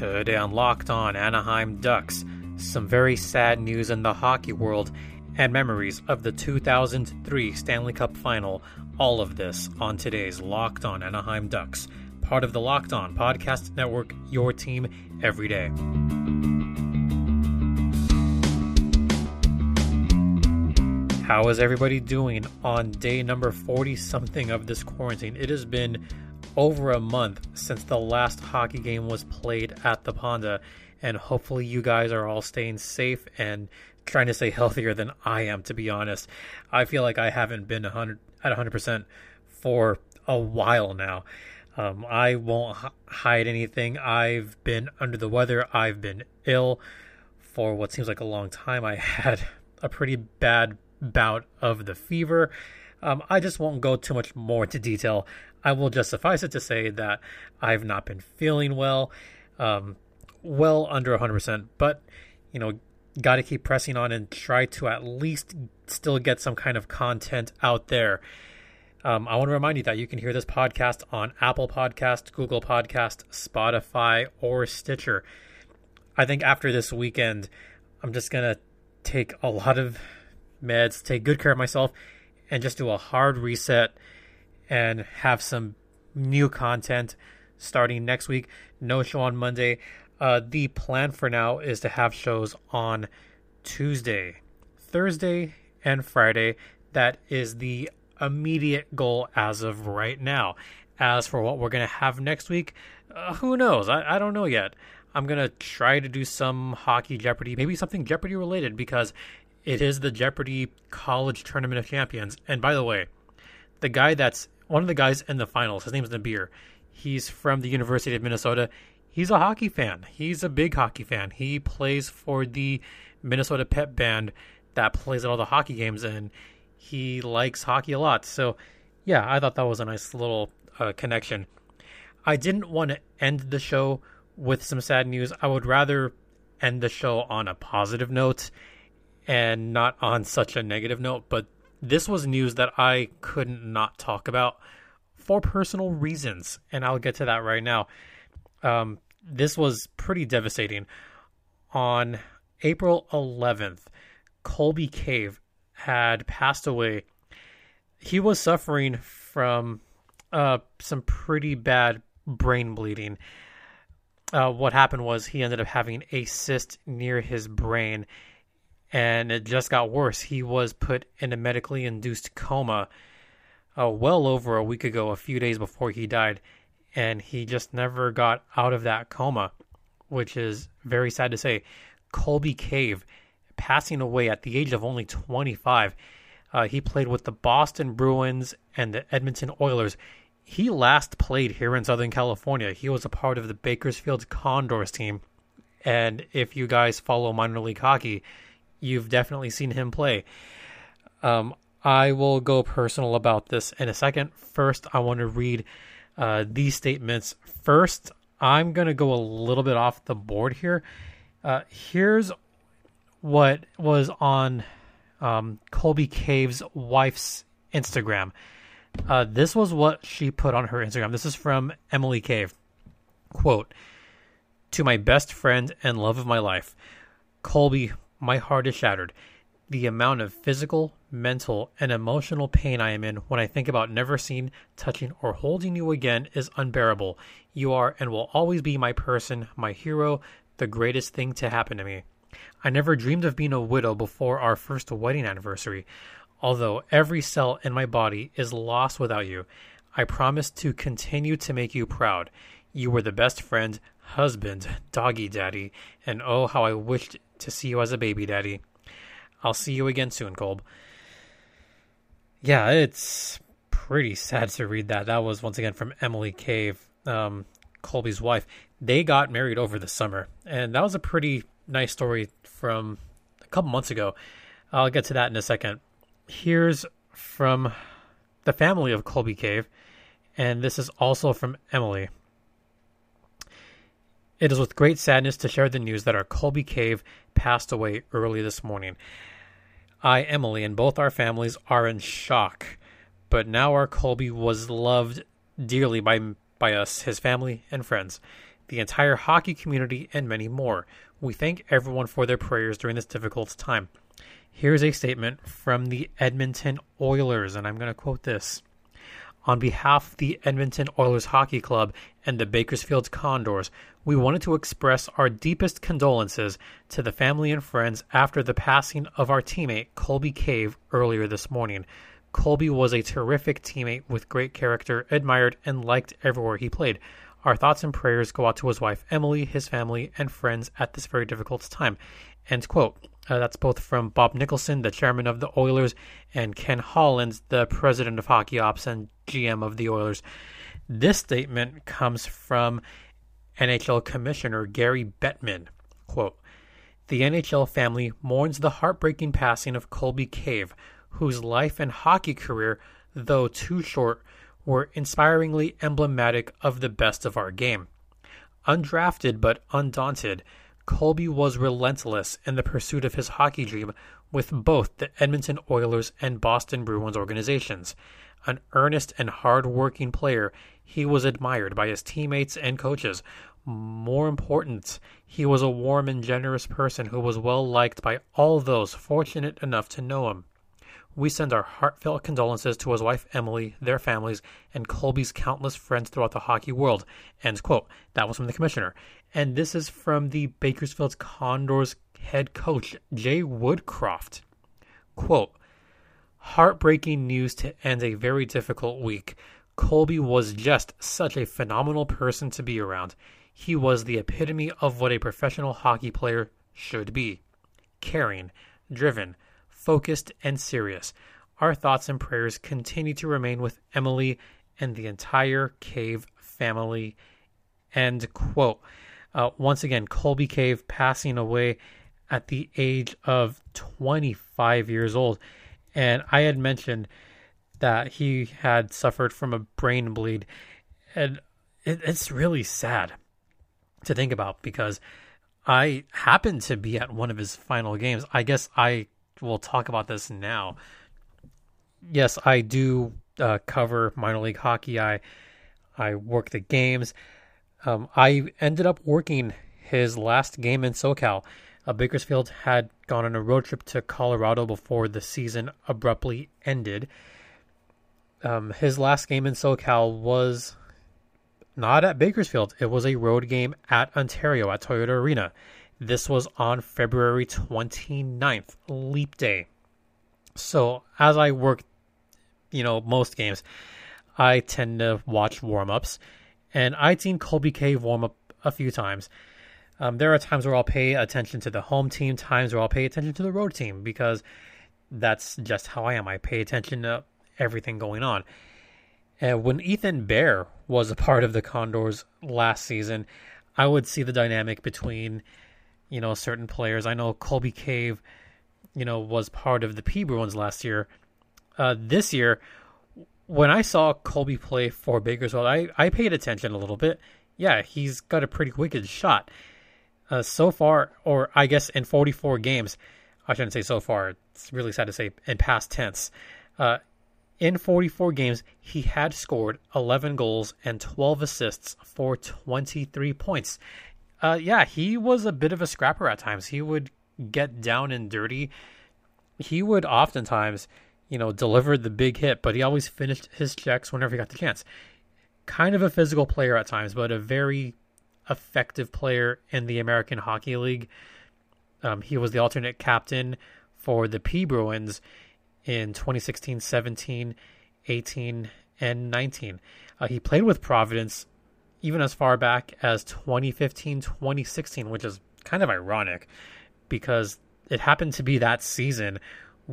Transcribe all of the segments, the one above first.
Today on Locked On Anaheim Ducks, some very sad news in the hockey world and memories of the 2003 Stanley Cup final. All of this on today's Locked On Anaheim Ducks, part of the Locked On Podcast Network, your team every day. How is everybody doing on day number 40 something of this quarantine? It has been over a month since the last hockey game was played at the Ponda, and hopefully you guys are all staying safe and trying to stay healthier than I am, to be honest. I feel like I haven't been 100, at 100% for a while now. Um, I won't h- hide anything. I've been under the weather. I've been ill for what seems like a long time. I had a pretty bad bout of the fever. Um, I just won't go too much more into detail. I will just suffice it to say that I've not been feeling well, um, well under 100%, but, you know, got to keep pressing on and try to at least still get some kind of content out there. Um, I want to remind you that you can hear this podcast on Apple Podcast, Google Podcast, Spotify, or Stitcher. I think after this weekend, I'm just gonna take a lot of meds, take good care of myself, and just do a hard reset and have some new content starting next week. No show on Monday. Uh, the plan for now is to have shows on Tuesday, Thursday, and Friday. That is the immediate goal as of right now. As for what we're going to have next week, uh, who knows? I, I don't know yet. I'm going to try to do some hockey Jeopardy, maybe something Jeopardy related, because it is the Jeopardy College Tournament of Champions. And by the way, the guy that's one of the guys in the finals, his name's Nabir. He's from the University of Minnesota. He's a hockey fan. He's a big hockey fan. He plays for the Minnesota Pep Band that plays at all the hockey games, and he likes hockey a lot. So, yeah, I thought that was a nice little uh, connection. I didn't want to end the show with some sad news. I would rather end the show on a positive note and not on such a negative note. But this was news that I couldn't not talk about for personal reasons, and I'll get to that right now. Um, this was pretty devastating. On April 11th, Colby Cave had passed away. He was suffering from uh, some pretty bad brain bleeding. Uh, what happened was he ended up having a cyst near his brain and it just got worse. He was put in a medically induced coma uh, well over a week ago, a few days before he died, and he just never got out of that coma, which is very sad to say. Colby Cave passing away at the age of only 25. Uh, he played with the Boston Bruins and the Edmonton Oilers. He last played here in Southern California. He was a part of the Bakersfield Condors team. And if you guys follow minor league hockey, you've definitely seen him play. Um, I will go personal about this in a second. First, I want to read uh, these statements. First, I'm going to go a little bit off the board here. Uh, here's what was on um, Colby Cave's wife's Instagram. Uh, this was what she put on her Instagram. This is from Emily Cave. Quote, to my best friend and love of my life, Colby, my heart is shattered. The amount of physical, mental, and emotional pain I am in when I think about never seeing, touching, or holding you again is unbearable. You are and will always be my person, my hero, the greatest thing to happen to me. I never dreamed of being a widow before our first wedding anniversary. Although every cell in my body is lost without you, I promise to continue to make you proud. You were the best friend, husband, doggy daddy, and oh, how I wished to see you as a baby daddy. I'll see you again soon, Colb. Yeah, it's pretty sad to read that. That was once again from Emily Cave, um, Colby's wife. They got married over the summer, and that was a pretty nice story from a couple months ago. I'll get to that in a second. Here's from the family of Colby Cave, and this is also from Emily. It is with great sadness to share the news that our Colby Cave passed away early this morning. I, Emily, and both our families are in shock, but now our Colby was loved dearly by by us, his family and friends. the entire hockey community, and many more. We thank everyone for their prayers during this difficult time. Here's a statement from the Edmonton Oilers, and I'm going to quote this. On behalf of the Edmonton Oilers Hockey Club and the Bakersfield Condors, we wanted to express our deepest condolences to the family and friends after the passing of our teammate Colby Cave earlier this morning. Colby was a terrific teammate with great character, admired and liked everywhere he played. Our thoughts and prayers go out to his wife Emily, his family, and friends at this very difficult time. End quote. Uh, that's both from Bob Nicholson, the chairman of the Oilers, and Ken Holland, the president of Hockey Ops and GM of the Oilers. This statement comes from NHL Commissioner Gary Bettman. Quote, the NHL family mourns the heartbreaking passing of Colby Cave, whose life and hockey career, though too short, were inspiringly emblematic of the best of our game. Undrafted but undaunted, Colby was relentless in the pursuit of his hockey dream with both the Edmonton Oilers and Boston Bruins organizations. An earnest and hard working player, he was admired by his teammates and coaches. More important, he was a warm and generous person who was well liked by all those fortunate enough to know him. We send our heartfelt condolences to his wife Emily, their families, and Colby's countless friends throughout the hockey world. That was from the commissioner. And this is from the Bakersfield Condors head coach, Jay Woodcroft. Quote Heartbreaking news to end a very difficult week. Colby was just such a phenomenal person to be around. He was the epitome of what a professional hockey player should be caring, driven, focused, and serious. Our thoughts and prayers continue to remain with Emily and the entire Cave family. End quote. Uh, once again, Colby Cave passing away at the age of 25 years old. And I had mentioned that he had suffered from a brain bleed. And it, it's really sad to think about because I happened to be at one of his final games. I guess I will talk about this now. Yes, I do uh, cover minor league hockey. I I work the games. Um, I ended up working his last game in SoCal. Uh, Bakersfield had gone on a road trip to Colorado before the season abruptly ended. Um, his last game in SoCal was not at Bakersfield. It was a road game at Ontario at Toyota Arena. This was on February 29th, Leap Day. So, as I work, you know, most games, I tend to watch warm ups and I'd seen Colby Cave warm up a few times. Um, there are times where I'll pay attention to the home team, times where I'll pay attention to the road team because that's just how I am. I pay attention to everything going on. And when Ethan Bear was a part of the Condors last season, I would see the dynamic between, you know, certain players. I know Colby Cave, you know, was part of the P Bruins last year. Uh, this year, when I saw Colby play for Bakersfield, I, I paid attention a little bit. Yeah, he's got a pretty wicked shot. Uh, so far, or I guess in 44 games, I shouldn't say so far. It's really sad to say in past tense. Uh, in 44 games, he had scored 11 goals and 12 assists for 23 points. Uh, yeah, he was a bit of a scrapper at times. He would get down and dirty. He would oftentimes you know, delivered the big hit, but he always finished his checks whenever he got the chance. Kind of a physical player at times, but a very effective player in the American Hockey League. Um, he was the alternate captain for the P Bruins in 2016, 17, 18, and 19. Uh, he played with Providence even as far back as 2015, 2016, which is kind of ironic because it happened to be that season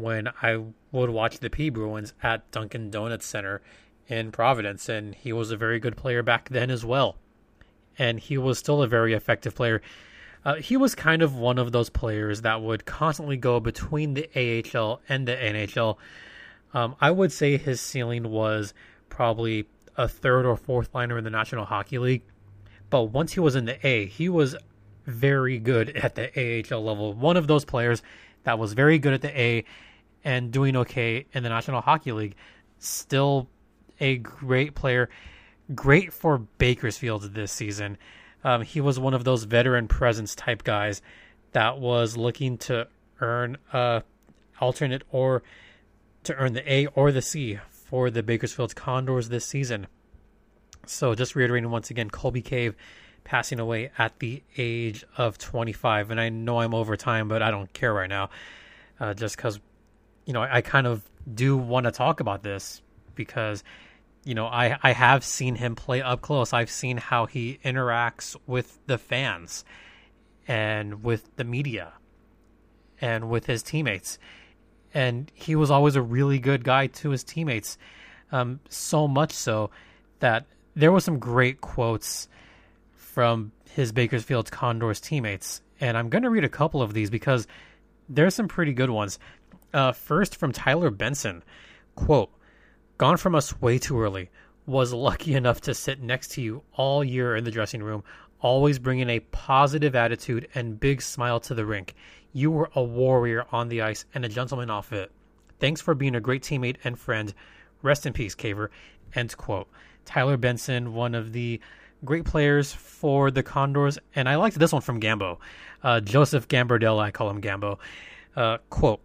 when I would watch the P Bruins at Dunkin' Donuts Center in Providence, and he was a very good player back then as well. And he was still a very effective player. Uh, he was kind of one of those players that would constantly go between the AHL and the NHL. Um, I would say his ceiling was probably a third or fourth liner in the National Hockey League. But once he was in the A, he was very good at the AHL level. One of those players that was very good at the A and doing okay in the National Hockey League. Still a great player, great for Bakersfield this season. Um, he was one of those veteran presence type guys that was looking to earn a alternate or to earn the A or the C for the Bakersfield Condors this season. So just reiterating once again, Colby Cave passing away at the age of 25. And I know I'm over time, but I don't care right now. Uh, just because, you know, I, kind of do want to talk about this because, you know, I, I have seen him play up close. I've seen how he interacts with the fans and with the media and with his teammates. And he was always a really good guy to his teammates. Um, so much so that there were some great quotes from his Bakersfield Condors teammates. And I'm going to read a couple of these because there's some pretty good ones. Uh, first, from Tyler Benson quote, Gone from us way too early. Was lucky enough to sit next to you all year in the dressing room, always bringing a positive attitude and big smile to the rink. You were a warrior on the ice and a gentleman off it. Thanks for being a great teammate and friend. Rest in peace, Caver. End quote. Tyler Benson, one of the great players for the Condors, and I liked this one from Gambo. Uh, Joseph Gambardella, I call him Gambo. Uh, quote,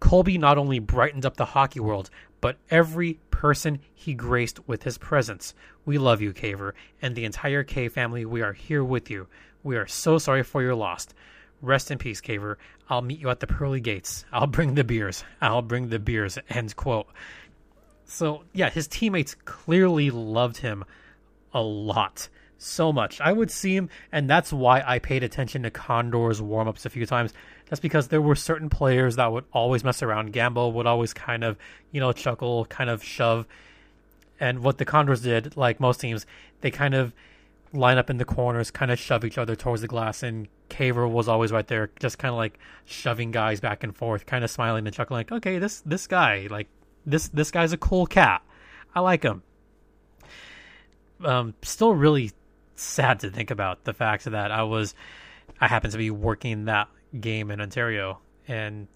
Colby not only brightened up the hockey world, but every person he graced with his presence. We love you, Caver, and the entire K family. We are here with you. We are so sorry for your loss. Rest in peace, Caver. I'll meet you at the pearly gates. I'll bring the beers. I'll bring the beers. End quote. So, yeah, his teammates clearly loved him a lot. So much. I would see him, and that's why I paid attention to Condor's warm ups a few times. That's because there were certain players that would always mess around. Gamble would always kind of, you know, chuckle, kind of shove. And what the Condors did, like most teams, they kind of line up in the corners, kind of shove each other towards the glass. And Caver was always right there, just kind of like shoving guys back and forth, kind of smiling and chuckling, like, okay, this this guy, like this this guy's a cool cat. I like him. Um, still really sad to think about the fact that I was, I happened to be working that game in Ontario, and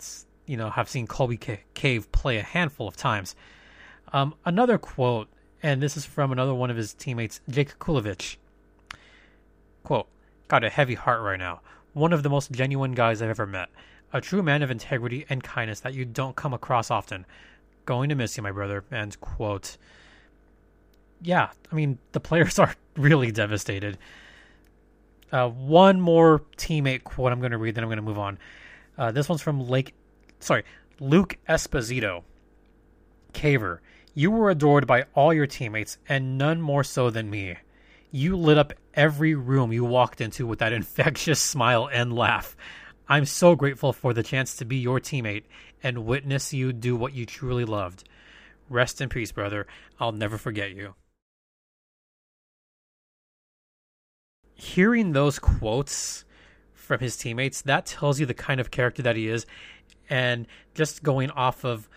you know have seen Colby Cave play a handful of times. Um, another quote, and this is from another one of his teammates, Jake Kulovich. Quote: "Got a heavy heart right now. One of the most genuine guys I've ever met. A true man of integrity and kindness that you don't come across often. Going to miss you, my brother." End quote. Yeah, I mean the players are really devastated. Uh, one more teammate quote I'm going to read, then I'm going to move on. Uh, this one's from Lake, sorry, Luke Esposito. Caver, you were adored by all your teammates, and none more so than me. You lit up every room you walked into with that infectious smile and laugh. I'm so grateful for the chance to be your teammate and witness you do what you truly loved. Rest in peace, brother. I'll never forget you. Hearing those quotes from his teammates, that tells you the kind of character that he is. And just going off of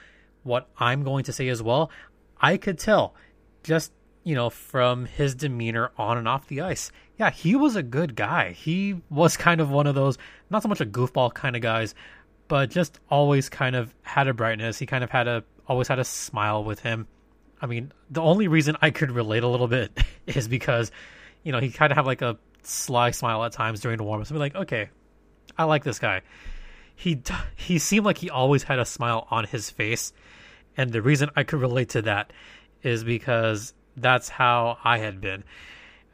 what I'm going to say as well, I could tell just, you know, from his demeanor on and off the ice. Yeah, he was a good guy. He was kind of one of those, not so much a goofball kind of guys, but just always kind of had a brightness. He kind of had a, always had a smile with him. I mean, the only reason I could relate a little bit is because, you know, he kind of had like a sly smile at times during the warm ups. I'd be like, okay, I like this guy. He he seemed like he always had a smile on his face, and the reason I could relate to that is because that's how I had been,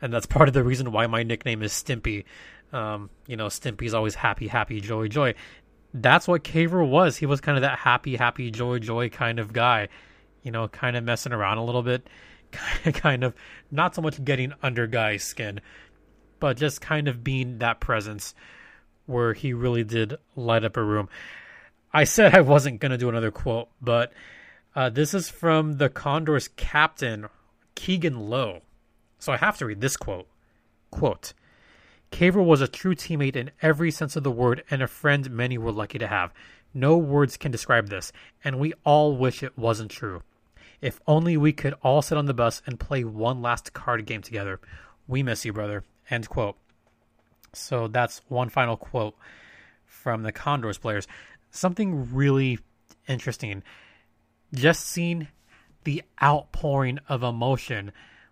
and that's part of the reason why my nickname is Stimpy. Um, you know, Stimpy's always happy, happy, joy, joy. That's what Caver was. He was kind of that happy, happy, joy, joy kind of guy. You know, kind of messing around a little bit, kind of not so much getting under guys' skin, but just kind of being that presence where he really did light up a room. I said I wasn't going to do another quote, but uh, this is from the Condors captain, Keegan Lowe. So I have to read this quote. Quote, Caver was a true teammate in every sense of the word and a friend many were lucky to have. No words can describe this, and we all wish it wasn't true. If only we could all sit on the bus and play one last card game together. We miss you, brother. End quote. So that's one final quote from the Condors players. Something really interesting. Just seeing the outpouring of emotion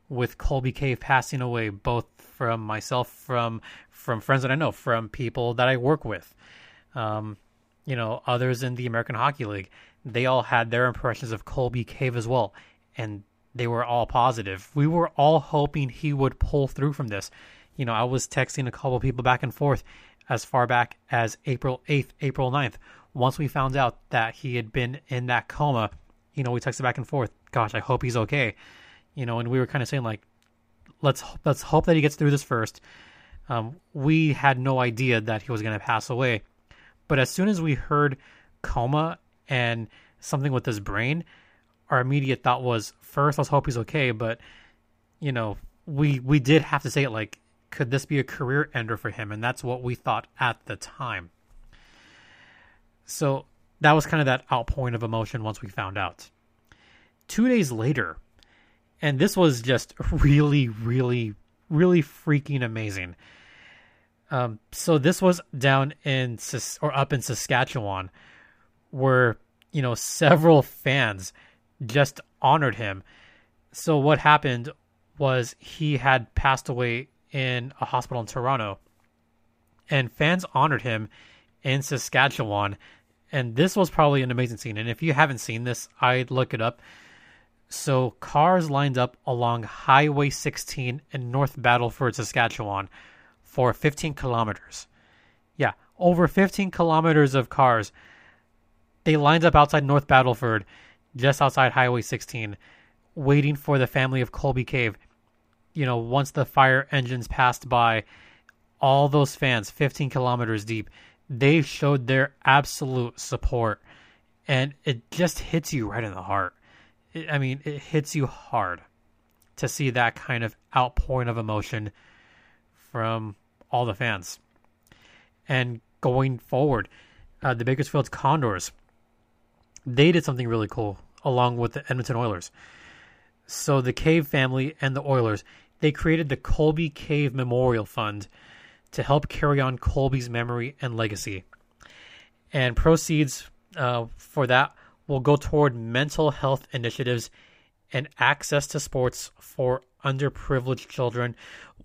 with Colby Cave passing away, both from myself, from from friends that I know, from people that I work with, um, you know, others in the American Hockey League. They all had their impressions of Colby Cave as well, and they were all positive. We were all hoping he would pull through from this. You know, I was texting a couple people back and forth as far back as April 8th, April 9th. Once we found out that he had been in that coma, you know, we texted back and forth, gosh, I hope he's okay. You know, and we were kind of saying like let's let's hope that he gets through this first. Um, we had no idea that he was going to pass away. But as soon as we heard coma and something with his brain, our immediate thought was first let's hope he's okay, but you know, we we did have to say it like could this be a career ender for him? And that's what we thought at the time. So that was kind of that outpouring of emotion once we found out. Two days later, and this was just really, really, really freaking amazing. Um, so this was down in or up in Saskatchewan, where you know several fans just honored him. So what happened was he had passed away in a hospital in Toronto, and fans honored him in Saskatchewan. And this was probably an amazing scene. And if you haven't seen this, I'd look it up. So cars lined up along Highway 16 in North Battleford, Saskatchewan, for 15 kilometers. Yeah, over 15 kilometers of cars. They lined up outside North Battleford, just outside Highway 16, waiting for the family of Colby Cave you know, once the fire engines passed by, all those fans, 15 kilometers deep, they showed their absolute support. And it just hits you right in the heart. It, I mean, it hits you hard to see that kind of outpouring of emotion from all the fans. And going forward, uh, the Bakersfield Condors, they did something really cool along with the Edmonton Oilers. So the Cave family and the Oilers, they created the Colby Cave Memorial Fund to help carry on Colby's memory and legacy. And proceeds uh, for that will go toward mental health initiatives and access to sports for underprivileged children,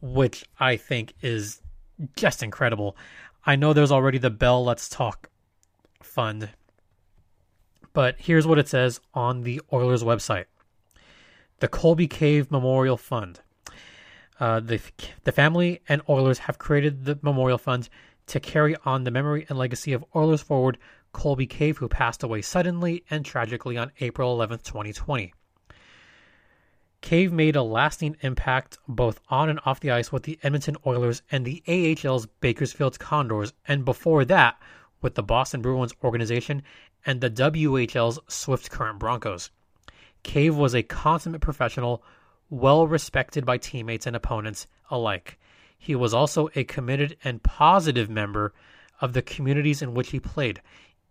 which I think is just incredible. I know there's already the Bell Let's Talk fund, but here's what it says on the Oilers website The Colby Cave Memorial Fund uh, the the family and Oilers have created the memorial fund to carry on the memory and legacy of Oilers forward Colby Cave, who passed away suddenly and tragically on April 11, 2020. Cave made a lasting impact both on and off the ice with the Edmonton Oilers and the AHL's Bakersfield Condors, and before that with the Boston Bruins organization and the WHL's Swift Current Broncos. Cave was a consummate professional well respected by teammates and opponents alike. He was also a committed and positive member of the communities in which he played,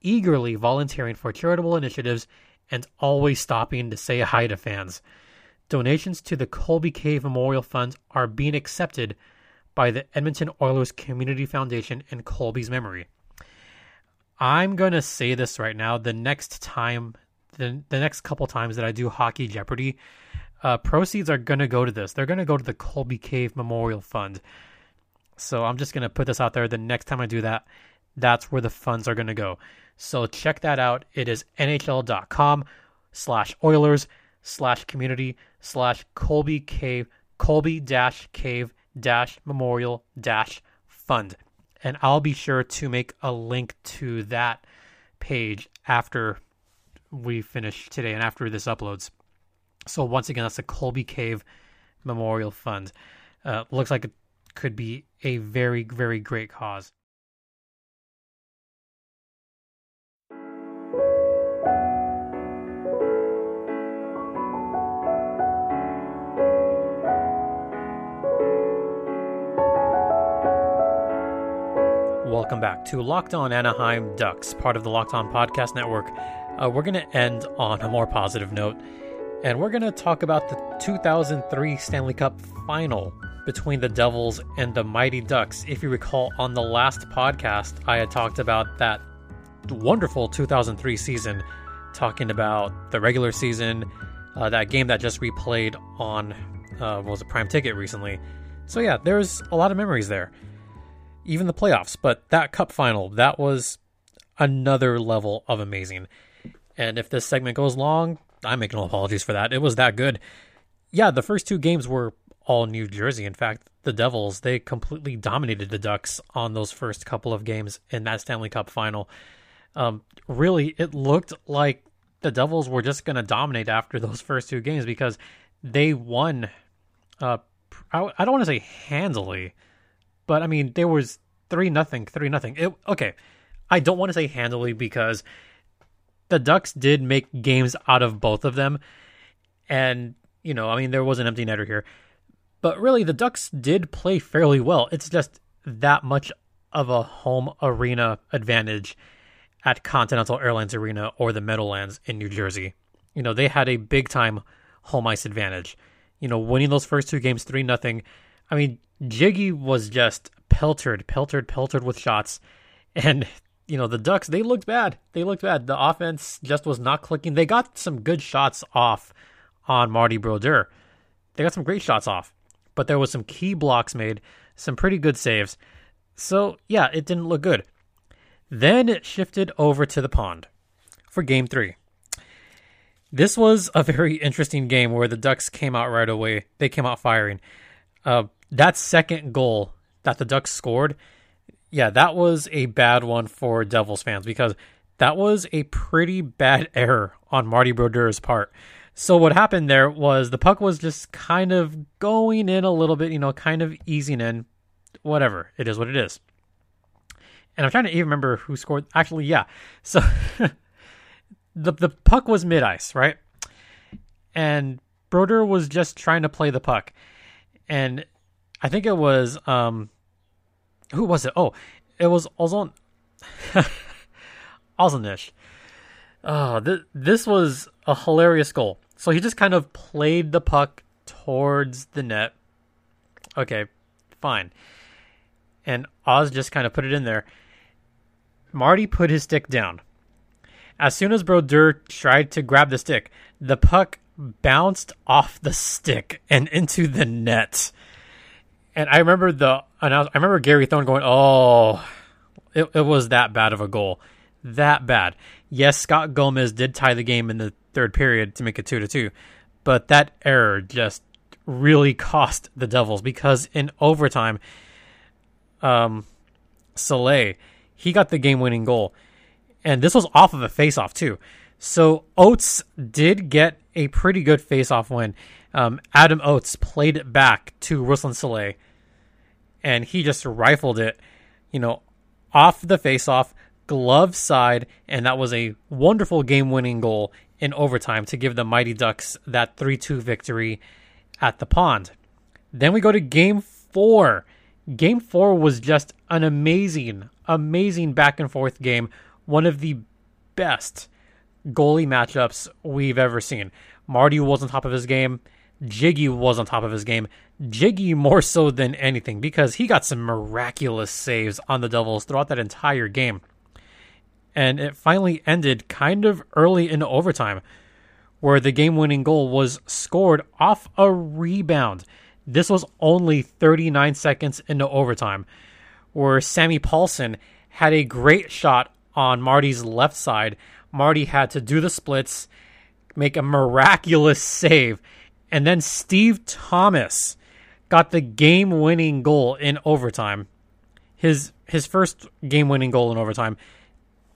eagerly volunteering for charitable initiatives and always stopping to say hi to fans. Donations to the Colby Cave Memorial Fund are being accepted by the Edmonton Oilers Community Foundation in Colby's memory. I'm going to say this right now. The next time, the, the next couple times that I do Hockey Jeopardy, uh, proceeds are going to go to this. They're going to go to the Colby Cave Memorial Fund. So I'm just going to put this out there. The next time I do that, that's where the funds are going to go. So check that out. It is nhl.com slash Oilers slash community slash Colby Cave, Colby dash cave dash memorial dash fund. And I'll be sure to make a link to that page after we finish today and after this uploads. So once again, that's the Colby Cave Memorial Fund. Uh, looks like it could be a very, very great cause. Welcome back to Locked On Anaheim Ducks, part of the Locked On Podcast Network. Uh, we're going to end on a more positive note and we're going to talk about the 2003 Stanley Cup final between the Devils and the Mighty Ducks. If you recall, on the last podcast, I had talked about that wonderful 2003 season, talking about the regular season, uh, that game that just replayed on uh, was a prime ticket recently. So yeah, there's a lot of memories there. Even the playoffs, but that cup final, that was another level of amazing. And if this segment goes long, I make no apologies for that. It was that good. Yeah, the first two games were all New Jersey. In fact, the Devils, they completely dominated the Ducks on those first couple of games in that Stanley Cup final. Um, really, it looked like the Devils were just going to dominate after those first two games because they won. Uh, I, I don't want to say handily, but I mean there was three nothing, three nothing. It okay. I don't want to say handily because the Ducks did make games out of both of them, and you know, I mean there was an empty netter here, but really the Ducks did play fairly well. It's just that much of a home arena advantage at Continental Airlines Arena or the Meadowlands in New Jersey. You know, they had a big time home ice advantage. You know, winning those first two games 3 nothing. I mean, Jiggy was just peltered, peltered, peltered with shots. And, you know, the Ducks, they looked bad. They looked bad. The offense just was not clicking. They got some good shots off on Marty Brodeur. They got some great shots off. But there was some key blocks made, some pretty good saves. So, yeah, it didn't look good. Then it shifted over to the pond for game three. This was a very interesting game where the Ducks came out right away. They came out firing. Uh, that second goal that the Ducks scored, yeah, that was a bad one for Devils fans because that was a pretty bad error on Marty Brodeur's part. So what happened there was the puck was just kind of going in a little bit, you know, kind of easing in. Whatever. It is what it is and I'm trying to even remember who scored. Actually, yeah. So the the puck was mid ice, right? And Brodeur was just trying to play the puck, and I think it was um, who was it? Oh, it was Ozon Ozolinsh. Ah, oh, th- this was a hilarious goal. So he just kind of played the puck towards the net. Okay, fine. And Oz just kind of put it in there. Marty put his stick down. As soon as Brodeur tried to grab the stick, the puck bounced off the stick and into the net. And I remember the I remember Gary Thorne going, "Oh, it, it was that bad of a goal, that bad." Yes, Scott Gomez did tie the game in the third period to make it two to two, but that error just really cost the Devils because in overtime, um, Salei he got the game winning goal. And this was off of a face-off too. So Oates did get a pretty good face-off win. Um, Adam Oates played it back to Ruslan Salei, and he just rifled it, you know, off the faceoff, glove side, and that was a wonderful game winning goal in overtime to give the Mighty Ducks that 3 2 victory at the pond. Then we go to game four. Game four was just an amazing, amazing back and forth game. One of the best goalie matchups we've ever seen. Marty was on top of his game. Jiggy was on top of his game. Jiggy more so than anything because he got some miraculous saves on the Devils throughout that entire game. And it finally ended kind of early in overtime, where the game winning goal was scored off a rebound. This was only 39 seconds into overtime, where Sammy Pahlsson had a great shot on Marty's left side. Marty had to do the splits, make a miraculous save, and then Steve Thomas got the game-winning goal in overtime. His his first game-winning goal in overtime.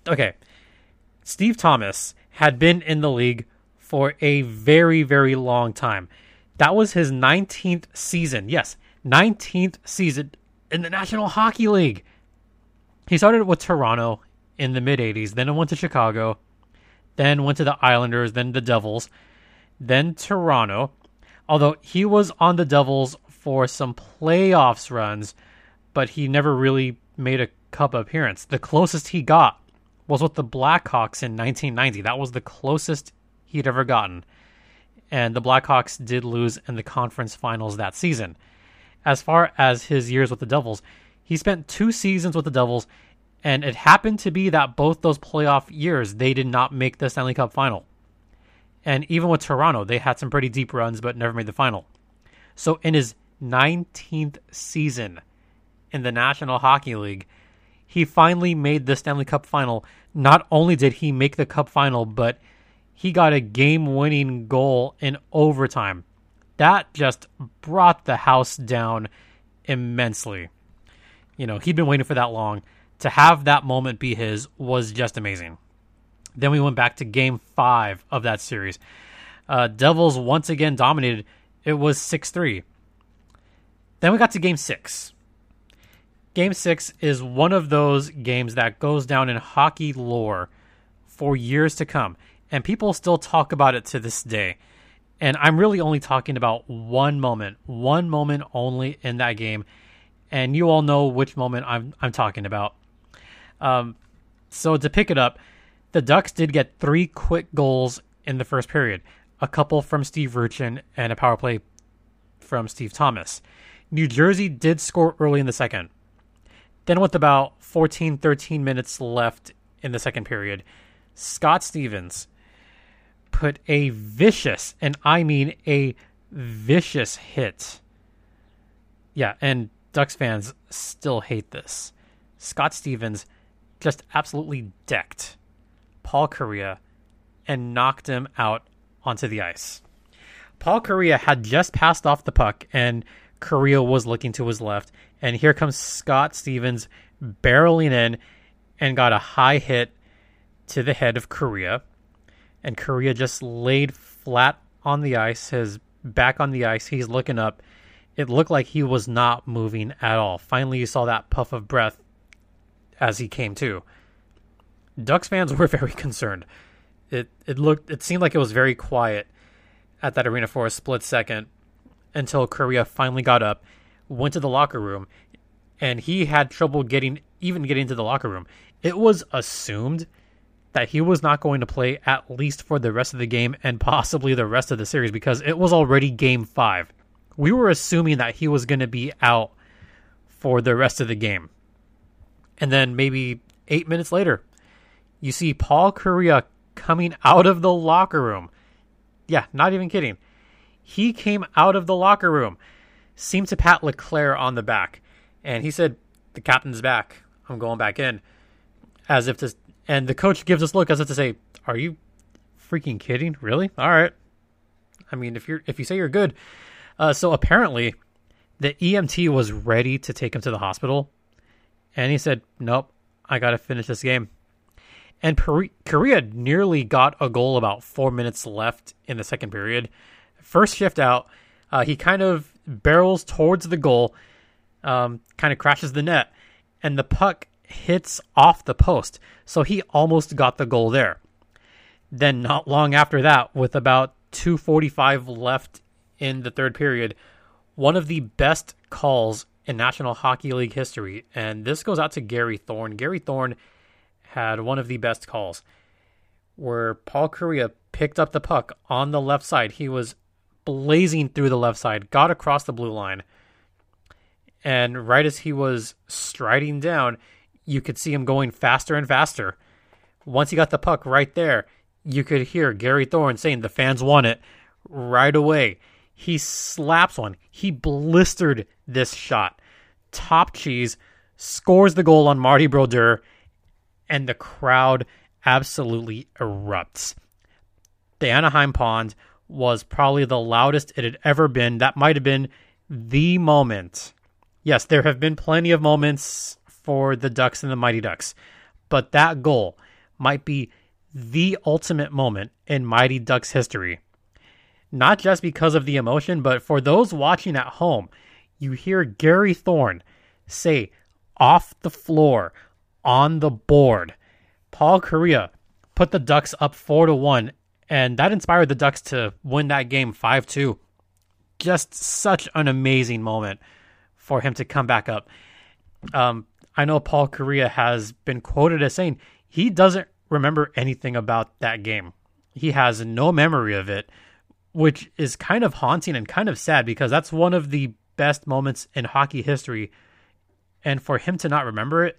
Okay. Steve Thomas had been in the league for a very very long time. That was his 19th season. Yes, 19th season in the National Hockey League. He started with Toronto in the mid 80s, then went to Chicago, then went to the Islanders, then the Devils, then Toronto. Although he was on the Devils for some playoffs runs, but he never really made a cup appearance. The closest he got was with the Blackhawks in 1990. That was the closest he'd ever gotten and the Blackhawks did lose in the conference finals that season. As far as his years with the Devils, he spent two seasons with the Devils, and it happened to be that both those playoff years they did not make the Stanley Cup final. And even with Toronto, they had some pretty deep runs but never made the final. So in his 19th season in the National Hockey League, he finally made the Stanley Cup final. Not only did he make the cup final, but he got a game winning goal in overtime. That just brought the house down immensely. You know, he'd been waiting for that long. To have that moment be his was just amazing. Then we went back to game five of that series. Uh, Devils once again dominated. It was 6 3. Then we got to game six. Game six is one of those games that goes down in hockey lore for years to come. And people still talk about it to this day. And I'm really only talking about one moment, one moment only in that game. And you all know which moment I'm, I'm talking about. Um, so to pick it up, the Ducks did get three quick goals in the first period a couple from Steve Rucchin and a power play from Steve Thomas. New Jersey did score early in the second. Then, with about 14, 13 minutes left in the second period, Scott Stevens put a vicious, and I mean a vicious hit. Yeah, and Ducks fans still hate this. Scott Stevens just absolutely decked Paul Kariya and knocked him out onto the ice. Paul Kariya had just passed off the puck, and Kariya was looking to his left. And here comes Scott Stevens barreling in and got a high hit to the head of Kariya. And Kariya just laid flat on the ice, his back on the ice. He's looking up. It looked like he was not moving at all. Finally, you saw that puff of breath as he came to. Ducks fans were very concerned it it looked it seemed like it was very quiet at that arena for a split second until Kariya finally got up, went to the locker room, and he had trouble getting even getting to the locker room. It was assumed that he was not going to play at least for the rest of the game and possibly the rest of the series because it was already game 5. We were assuming that he was going to be out for the rest of the game. And then maybe 8 minutes later, you see Paul Kariya coming out of the locker room. Yeah, not even kidding. He came out of the locker room, seemed to pat Leclerc on the back, and he said, The captain's back. I'm going back in. As if to, and the coach gives us look as if to say, Are you freaking kidding? Really? All right. I mean, if you're if you say you're good, uh, so apparently, the EMT was ready to take him to the hospital, and he said, "Nope, I got to finish this game." And Kariya nearly got a goal about four minutes left in the second period. First shift out, uh, he kind of barrels towards the goal, um, kind of crashes the net, and the puck hits off the post. So he almost got the goal there. Then, not long after that, with about 2.45 left in the third period, one of the best calls in National Hockey League history, and this goes out to Gary Thorne. Gary Thorne had one of the best calls where Paul Kariya picked up the puck on the left side. He was blazing through the left side, got across the blue line. And right as he was striding down, you could see him going faster and faster. Once he got the puck right there, you could hear Gary Thorne saying the fans want it right away. He slaps one. He blistered this shot. Top cheese scores the goal on Marty Brodeur and the crowd absolutely erupts. The Anaheim Pond was probably the loudest it had ever been. That might have been the moment. Yes, there have been plenty of moments for the Ducks and the Mighty Ducks, but that goal might be the ultimate moment in Mighty Ducks history. Not just because of the emotion, but for those watching at home, you hear Gary Thorne say off the floor, on the board. Paul Kariya put the Ducks up 4 to 1 and that inspired the Ducks to win that game 5-2. Just such an amazing moment for him to come back up. Um, I know Paul Kariya has been quoted as saying he doesn't remember anything about that game. He has no memory of it, which is kind of haunting and kind of sad because that's one of the best moments in hockey history. And for him to not remember it,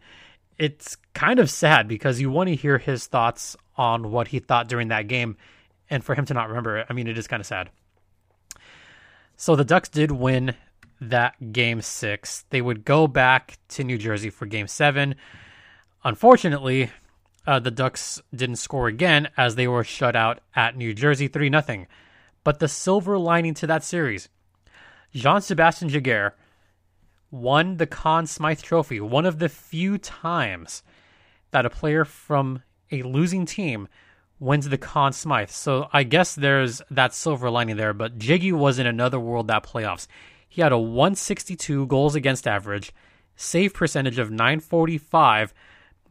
it's kind of sad because you want to hear his thoughts on what he thought during that game, and for him to not remember it, I mean, it is kind of sad. So the Ducks did win that game six. They would go back to New Jersey for game seven. Unfortunately, uh, the Ducks didn't score again as they were shut out at New Jersey 3 0. But the silver lining to that series, Jean Sebastien Giguere won the Conn Smythe Trophy, one of the few times that a player from a losing team wins the Conn Smythe. So I guess there's that silver lining there, but Jiggy was in another world that playoffs. He had a 162 goals against average, save percentage of 945,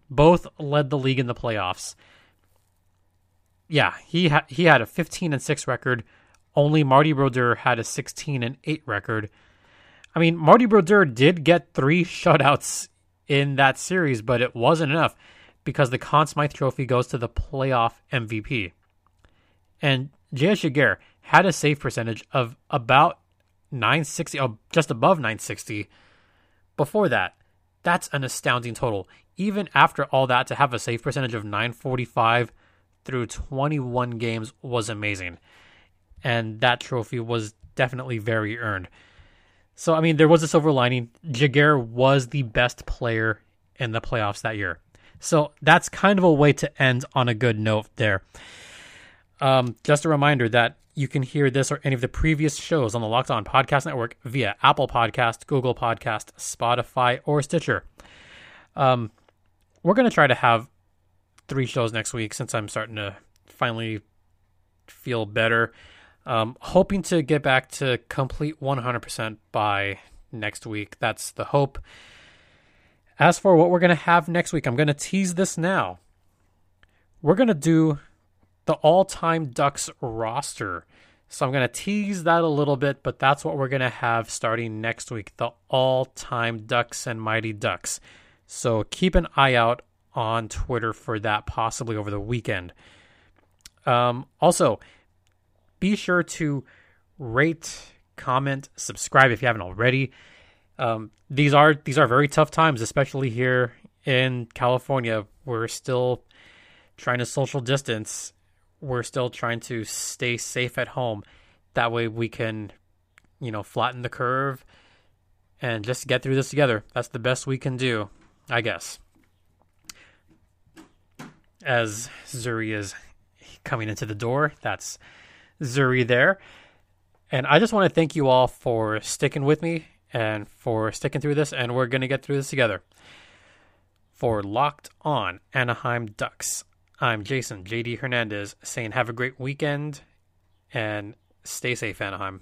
both led the league in the playoffs. Yeah, he had he had a 15 and 6 record. Only Marty Brodeur had a 16 and 8 record. I mean, Marty Brodeur did get 3 shutouts in that series, but it wasn't enough because the Conn Smythe Trophy goes to the playoff MVP. And J.S. Giguere had a save percentage of about 960, oh, just above 960 before that. That's an astounding total. Even after all that, to have a save percentage of 945 through 21 games was amazing. And that trophy was definitely very earned. So, I mean, there was a silver lining. Giguere was the best player in the playoffs that year. So, that's kind of a way to end on a good note there. Um, just a reminder that you can hear this or any of the previous shows on the Locked On Podcast Network via Apple Podcast, Google Podcast, Spotify, or Stitcher. Um, we're going to try to have three shows next week since I'm starting to finally feel better. Um, hoping to get back to complete 100% by next week. That's the hope. As for what we're going to have next week, I'm going to tease this now. We're going to do the all time Ducks roster. So I'm going to tease that a little bit, but that's what we're going to have starting next week the all time Ducks and Mighty Ducks. So keep an eye out on Twitter for that, possibly over the weekend. Um, also, be sure to rate, comment, subscribe if you haven't already. Um, these are these are very tough times, especially here in California. We're still trying to social distance. We're still trying to stay safe at home. That way, we can, you know, flatten the curve and just get through this together. That's the best we can do, I guess as Zuri is coming into the door. That's Zuri there. And I just want to thank you all for sticking with me and for sticking through this, and we're going to get through this together. For Locked On Anaheim Ducks, I'm Jason JD Hernandez saying have a great weekend and stay safe, Anaheim.